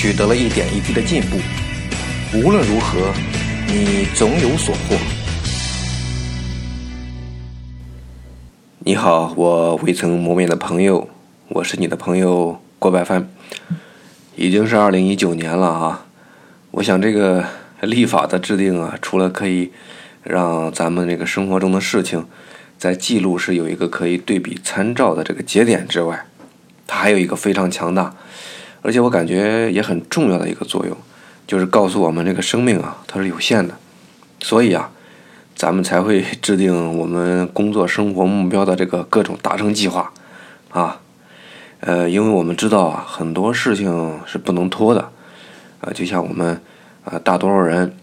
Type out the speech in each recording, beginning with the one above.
取得了一点一滴的进步，无论如何，你总有所获。你好，我未曾谋面的朋友，我是你的朋友郭白帆。已经是二零一九年了啊！我想这个立法的制定啊，除了可以让咱们这个生活中的事情在记录时有一个可以对比参照的这个节点之外，它还有一个非常强大。而且我感觉也很重要的一个作用，就是告诉我们这个生命啊，它是有限的，所以啊，咱们才会制定我们工作生活目标的这个各种达成计划，啊，呃，因为我们知道啊，很多事情是不能拖的，啊，就像我们啊，大多数人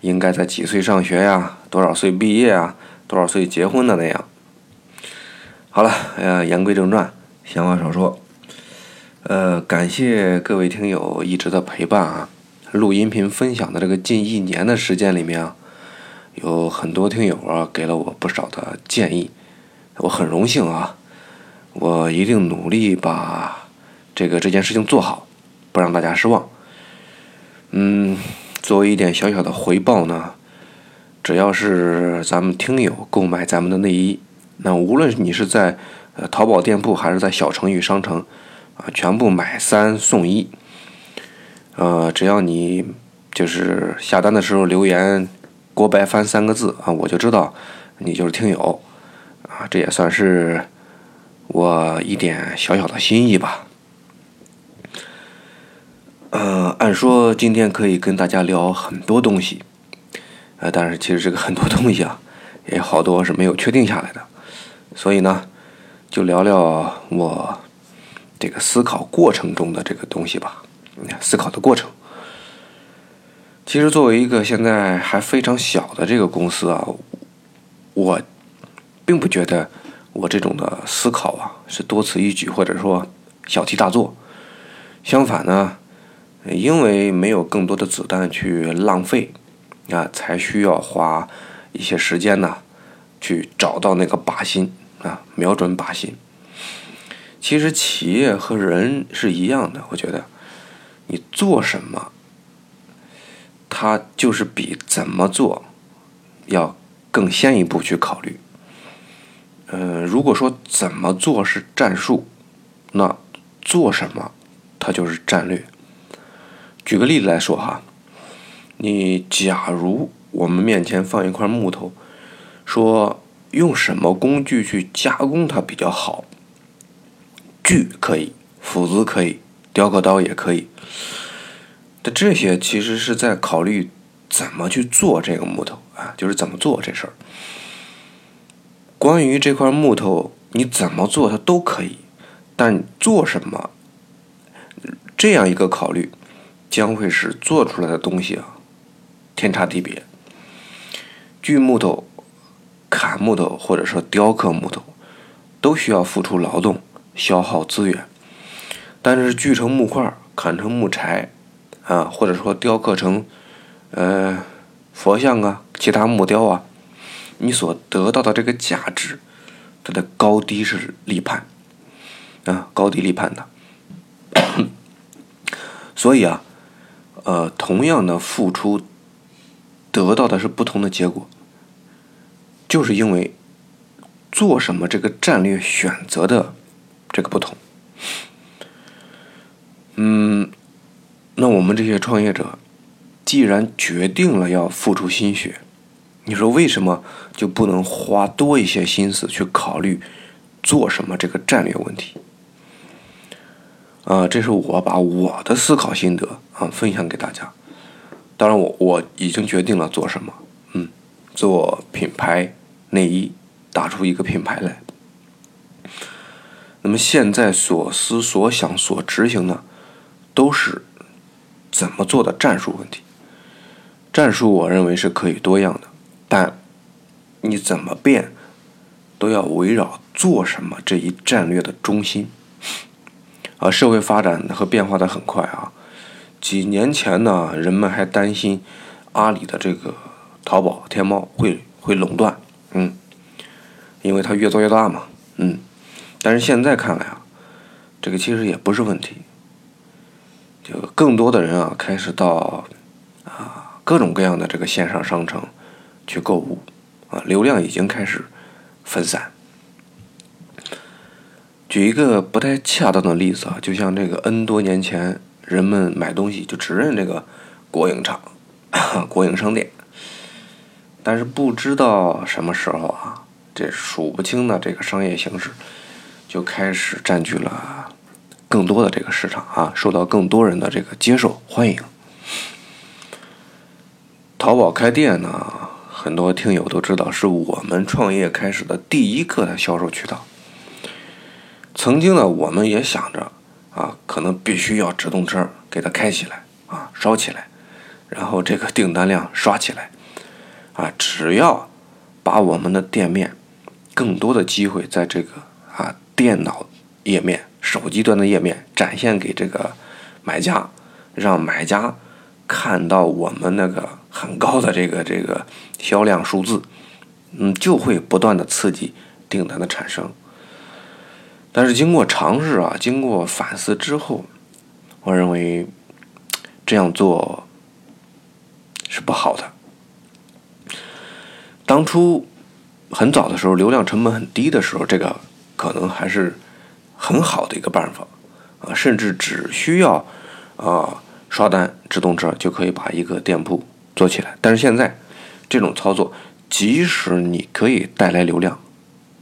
应该在几岁上学呀，多少岁毕业啊，多少岁结婚的那样。好了，呃，言归正传，闲话少说。呃，感谢各位听友一直的陪伴啊！录音频分享的这个近一年的时间里面啊，有很多听友啊给了我不少的建议，我很荣幸啊！我一定努力把这个这件事情做好，不让大家失望。嗯，作为一点小小的回报呢，只要是咱们听友购买咱们的内衣，那无论你是在呃淘宝店铺还是在小程序商城。啊，全部买三送一，呃，只要你就是下单的时候留言“郭白帆”三个字啊，我就知道你就是听友，啊，这也算是我一点小小的心意吧。呃，按说今天可以跟大家聊很多东西，呃，但是其实这个很多东西啊，也好多是没有确定下来的，所以呢，就聊聊我。这个思考过程中的这个东西吧，思考的过程。其实作为一个现在还非常小的这个公司啊，我并不觉得我这种的思考啊是多此一举或者说小题大做。相反呢，因为没有更多的子弹去浪费啊，才需要花一些时间呢，去找到那个靶心啊，瞄准靶心。其实企业和人是一样的，我觉得，你做什么，它就是比怎么做要更先一步去考虑。嗯，如果说怎么做是战术，那做什么它就是战略。举个例子来说哈，你假如我们面前放一块木头，说用什么工具去加工它比较好？锯可以，斧子可以，雕刻刀也可以。但这些其实是在考虑怎么去做这个木头啊，就是怎么做这事儿。关于这块木头，你怎么做它都可以，但做什么，这样一个考虑，将会使做出来的东西啊天差地别。锯木头、砍木头或者说雕刻木头，都需要付出劳动。消耗资源，但是锯成木块、砍成木柴，啊，或者说雕刻成，呃，佛像啊，其他木雕啊，你所得到的这个价值，它的高低是立判，啊，高低立判的。所以啊，呃，同样的付出，得到的是不同的结果，就是因为做什么这个战略选择的。这个不同，嗯，那我们这些创业者，既然决定了要付出心血，你说为什么就不能花多一些心思去考虑做什么这个战略问题？啊，这是我把我的思考心得啊分享给大家。当然，我我已经决定了做什么，嗯，做品牌内衣，打出一个品牌来。那么现在所思所想所执行的，都是怎么做的战术问题。战术我认为是可以多样的，但你怎么变，都要围绕做什么这一战略的中心。啊，社会发展和变化的很快啊。几年前呢，人们还担心阿里的这个淘宝、天猫会会垄断，嗯，因为它越做越大嘛，嗯。但是现在看来啊，这个其实也不是问题。就更多的人啊，开始到啊各种各样的这个线上商城去购物啊，流量已经开始分散。举一个不太恰当的例子啊，就像这个 N 多年前，人们买东西就只认这个国营厂、国营商店，但是不知道什么时候啊，这数不清的这个商业形式就开始占据了。更多的这个市场啊，受到更多人的这个接受欢迎。淘宝开店呢，很多听友都知道，是我们创业开始的第一个的销售渠道。曾经呢，我们也想着啊，可能必须要直通车给它开起来啊，烧起来，然后这个订单量刷起来啊，只要把我们的店面更多的机会在这个啊电脑页面。手机端的页面展现给这个买家，让买家看到我们那个很高的这个这个销量数字，嗯，就会不断的刺激订单的产生。但是经过尝试啊，经过反思之后，我认为这样做是不好的。当初很早的时候，流量成本很低的时候，这个可能还是。很好的一个办法，啊，甚至只需要啊刷单直通车就可以把一个店铺做起来。但是现在这种操作，即使你可以带来流量，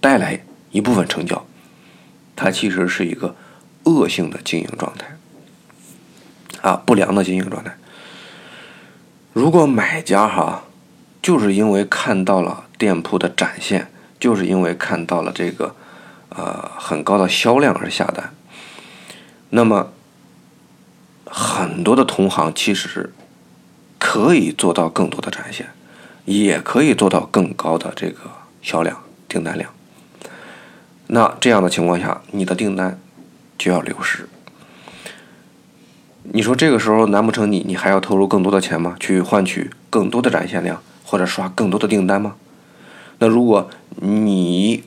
带来一部分成交，它其实是一个恶性的经营状态，啊，不良的经营状态。如果买家哈，就是因为看到了店铺的展现，就是因为看到了这个。呃，很高的销量而下单，那么很多的同行其实可以做到更多的展现，也可以做到更高的这个销量订单量。那这样的情况下，你的订单就要流失。你说这个时候难不成你你还要投入更多的钱吗？去换取更多的展现量，或者刷更多的订单吗？那如果你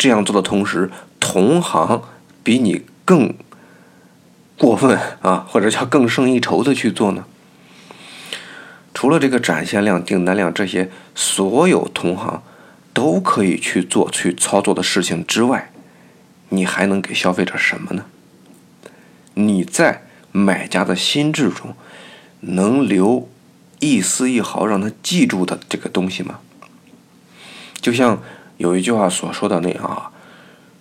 这样做的同时，同行比你更过分啊，或者叫更胜一筹的去做呢？除了这个展现量、订单量这些所有同行都可以去做、去操作的事情之外，你还能给消费者什么呢？你在买家的心智中能留一丝一毫让他记住的这个东西吗？就像。有一句话所说的那样啊，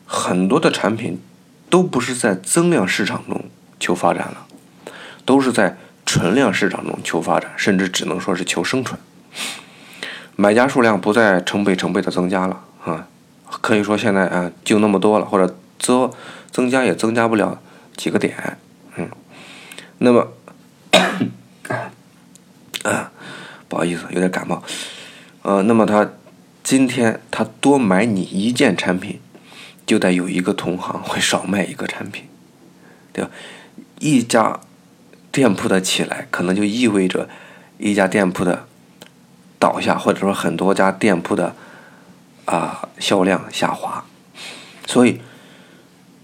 很多的产品都不是在增量市场中求发展了，都是在存量市场中求发展，甚至只能说是求生存。买家数量不再成倍成倍的增加了啊，可以说现在啊就那么多了，或者增增加也增加不了几个点，嗯，那么 啊不好意思，有点感冒，呃，那么它。今天他多买你一件产品，就得有一个同行会少卖一个产品，对吧？一家店铺的起来，可能就意味着一家店铺的倒下，或者说很多家店铺的啊销量下滑。所以，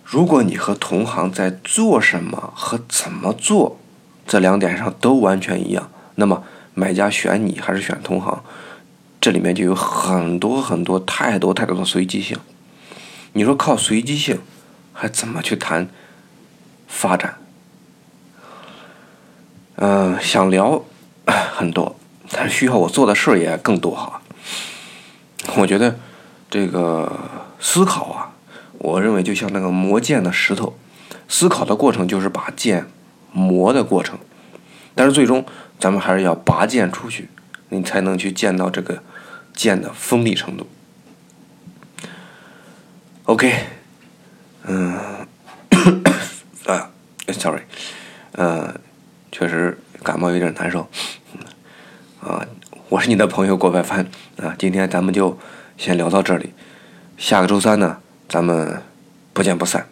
如果你和同行在做什么和怎么做这两点上都完全一样，那么买家选你还是选同行？这里面就有很多很多太多太多的随机性，你说靠随机性还怎么去谈发展？嗯，想聊很多，但需要我做的事也更多哈。我觉得这个思考啊，我认为就像那个磨剑的石头，思考的过程就是把剑磨的过程，但是最终咱们还是要拔剑出去，你才能去见到这个。剑的锋利程度。OK，嗯，啊，Sorry，呃，确实感冒有点难受。啊，我是你的朋友郭白帆啊，今天咱们就先聊到这里，下个周三呢，咱们不见不散。